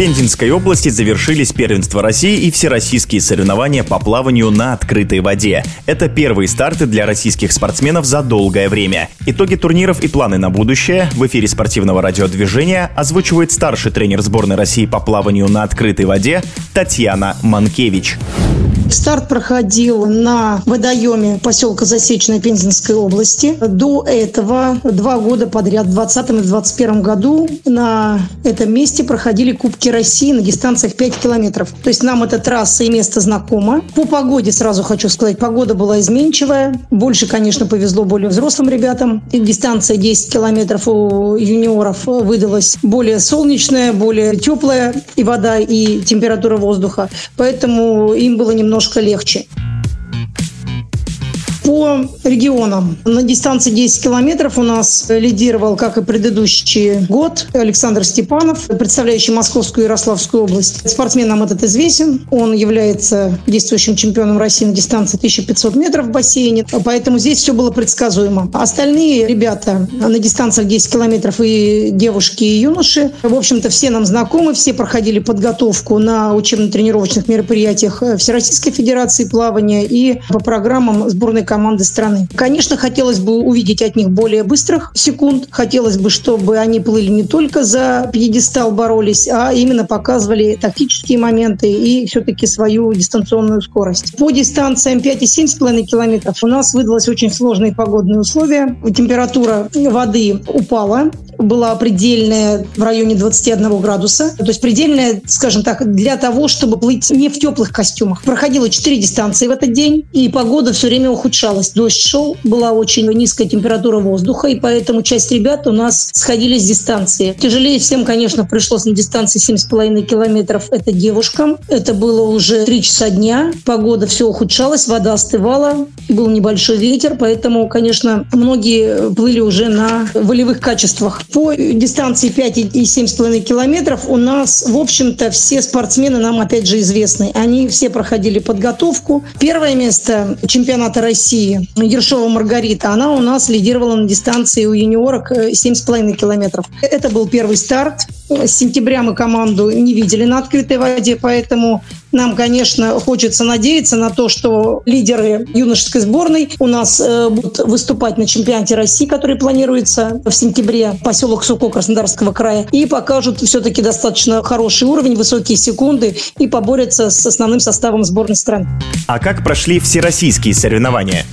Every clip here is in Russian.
Пензенской области завершились первенство России и всероссийские соревнования по плаванию на открытой воде. Это первые старты для российских спортсменов за долгое время. Итоги турниров и планы на будущее в эфире спортивного радиодвижения озвучивает старший тренер сборной России по плаванию на открытой воде Татьяна Манкевич. Старт проходил на водоеме поселка Засечной Пензенской области. До этого два года подряд, в 2020 и 2021 году, на этом месте проходили Кубки России на дистанциях 5 километров. То есть нам эта трасса и место знакомо. По погоде сразу хочу сказать, погода была изменчивая. Больше, конечно, повезло более взрослым ребятам. И дистанция 10 километров у юниоров выдалась более солнечная, более теплая и вода, и температура воздуха. Поэтому им было немного немножко легче. По регионам. На дистанции 10 километров у нас лидировал, как и предыдущий год, Александр Степанов, представляющий Московскую и Ярославскую область. Спортсмен нам этот известен. Он является действующим чемпионом России на дистанции 1500 метров в бассейне. Поэтому здесь все было предсказуемо. Остальные ребята на дистанциях 10 километров и девушки, и юноши, в общем-то, все нам знакомы, все проходили подготовку на учебно-тренировочных мероприятиях Всероссийской Федерации плавания и по программам сборной команды страны. Конечно, хотелось бы увидеть от них более быстрых секунд. Хотелось бы, чтобы они плыли не только за пьедестал боролись, а именно показывали тактические моменты и все-таки свою дистанционную скорость. По дистанциям 5 и 7,5 километров у нас выдалось очень сложные погодные условия. Температура воды упала была предельная в районе 21 градуса. То есть предельная, скажем так, для того, чтобы плыть не в теплых костюмах. Проходило 4 дистанции в этот день, и погода все время ухудшалась. Дождь шел, была очень низкая температура воздуха, и поэтому часть ребят у нас сходили с дистанции. Тяжелее всем, конечно, пришлось на дистанции 7,5 километров. Это девушкам. Это было уже 3 часа дня. Погода все ухудшалась, вода остывала, был небольшой ветер, поэтому, конечно, многие плыли уже на волевых качествах. По дистанции 5 и 7,5 километров у нас, в общем-то, все спортсмены нам, опять же, известны. Они все проходили подготовку. Первое место чемпионата России Ершова Маргарита, она у нас лидировала на дистанции у юниорок 7,5 километров. Это был первый старт. С сентября мы команду не видели на открытой воде, поэтому нам, конечно, хочется надеяться на то, что лидеры юношеской сборной у нас э, будут выступать на чемпионате России, который планируется в сентябре, поселок Суко Краснодарского края, и покажут все-таки достаточно хороший уровень, высокие секунды и поборются с основным составом сборной страны. А как прошли всероссийские соревнования?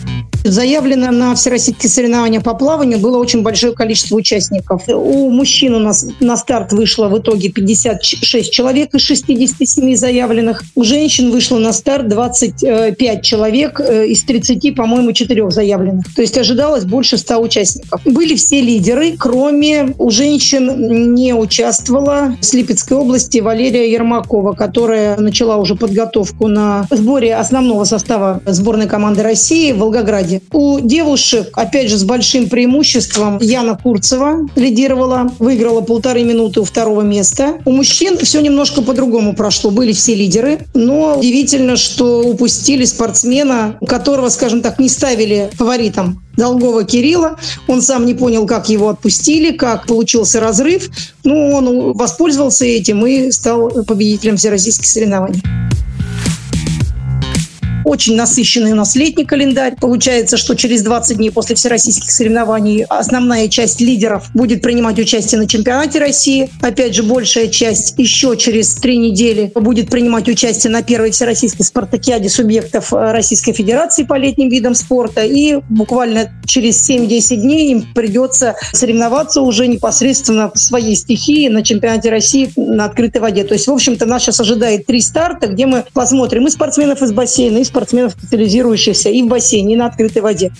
Заявлено на всероссийские соревнования по плаванию было очень большое количество участников. У мужчин у нас на старт вышло в итоге 56 человек из 67 заявленных. У женщин вышло на старт 25 человек э, из 30, по-моему, 4 заявленных. То есть ожидалось больше 100 участников. Были все лидеры, кроме у женщин не участвовала с Липецкой области Валерия Ермакова, которая начала уже подготовку на сборе основного состава сборной команды России в Волгограде. У девушек, опять же, с большим преимуществом, Яна Курцева лидировала, выиграла полторы минуты у второго места. У мужчин все немножко по-другому прошло. Были все лидеры, но удивительно, что упустили спортсмена, которого, скажем так, не ставили фаворитом. Долгова Кирилла. Он сам не понял, как его отпустили, как получился разрыв. Но он воспользовался этим и стал победителем всероссийских соревнований. Очень насыщенный у нас летний календарь. Получается, что через 20 дней после всероссийских соревнований основная часть лидеров будет принимать участие на чемпионате России. Опять же, большая часть еще через три недели будет принимать участие на первой всероссийской спартакиаде субъектов э, Российской Федерации по летним видам спорта. И буквально через 7-10 дней им придется соревноваться уже непосредственно в своей стихии на чемпионате России на открытой воде. То есть, в общем-то, нас сейчас ожидает три старта, где мы посмотрим и спортсменов из бассейна, и спортсменов спортсменов, специализирующихся и в бассейне, и на открытой воде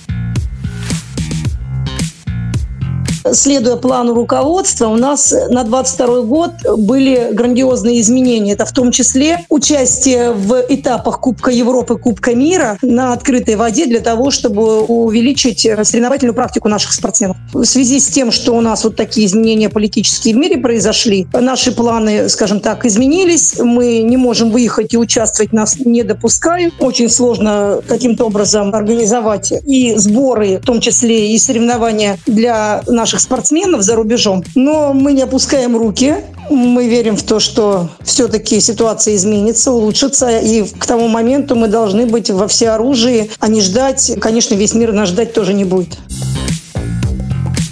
следуя плану руководства, у нас на 22 год были грандиозные изменения. Это в том числе участие в этапах Кубка Европы, Кубка мира на открытой воде для того, чтобы увеличить соревновательную практику наших спортсменов. В связи с тем, что у нас вот такие изменения политические в мире произошли, наши планы, скажем так, изменились. Мы не можем выехать и участвовать, нас не допускают. Очень сложно каким-то образом организовать и сборы, в том числе и соревнования для наших спортсменов за рубежом. Но мы не опускаем руки. Мы верим в то, что все-таки ситуация изменится, улучшится, и к тому моменту мы должны быть во всеоружии, а не ждать. Конечно, весь мир нас ждать тоже не будет.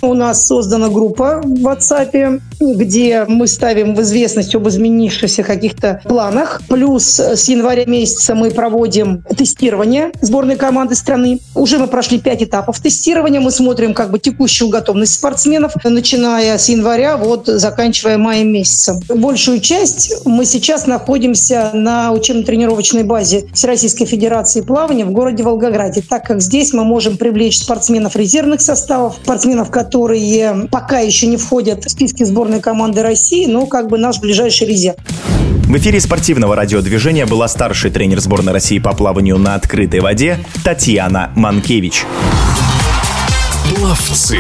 У нас создана группа в WhatsApp, где мы ставим в известность об изменившихся каких-то планах. Плюс с января месяца мы проводим тестирование сборной команды страны. Уже мы прошли пять этапов тестирования. Мы смотрим как бы текущую готовность спортсменов, начиная с января, вот заканчивая маем месяцем. Большую часть мы сейчас находимся на учебно-тренировочной базе Всероссийской Федерации плавания в городе Волгограде, так как здесь мы можем привлечь спортсменов резервных составов, спортсменов, которые которые пока еще не входят в списки сборной команды России, но как бы наш ближайший резерв. В эфире спортивного радиодвижения была старший тренер сборной России по плаванию на открытой воде Татьяна Манкевич. Пловцы.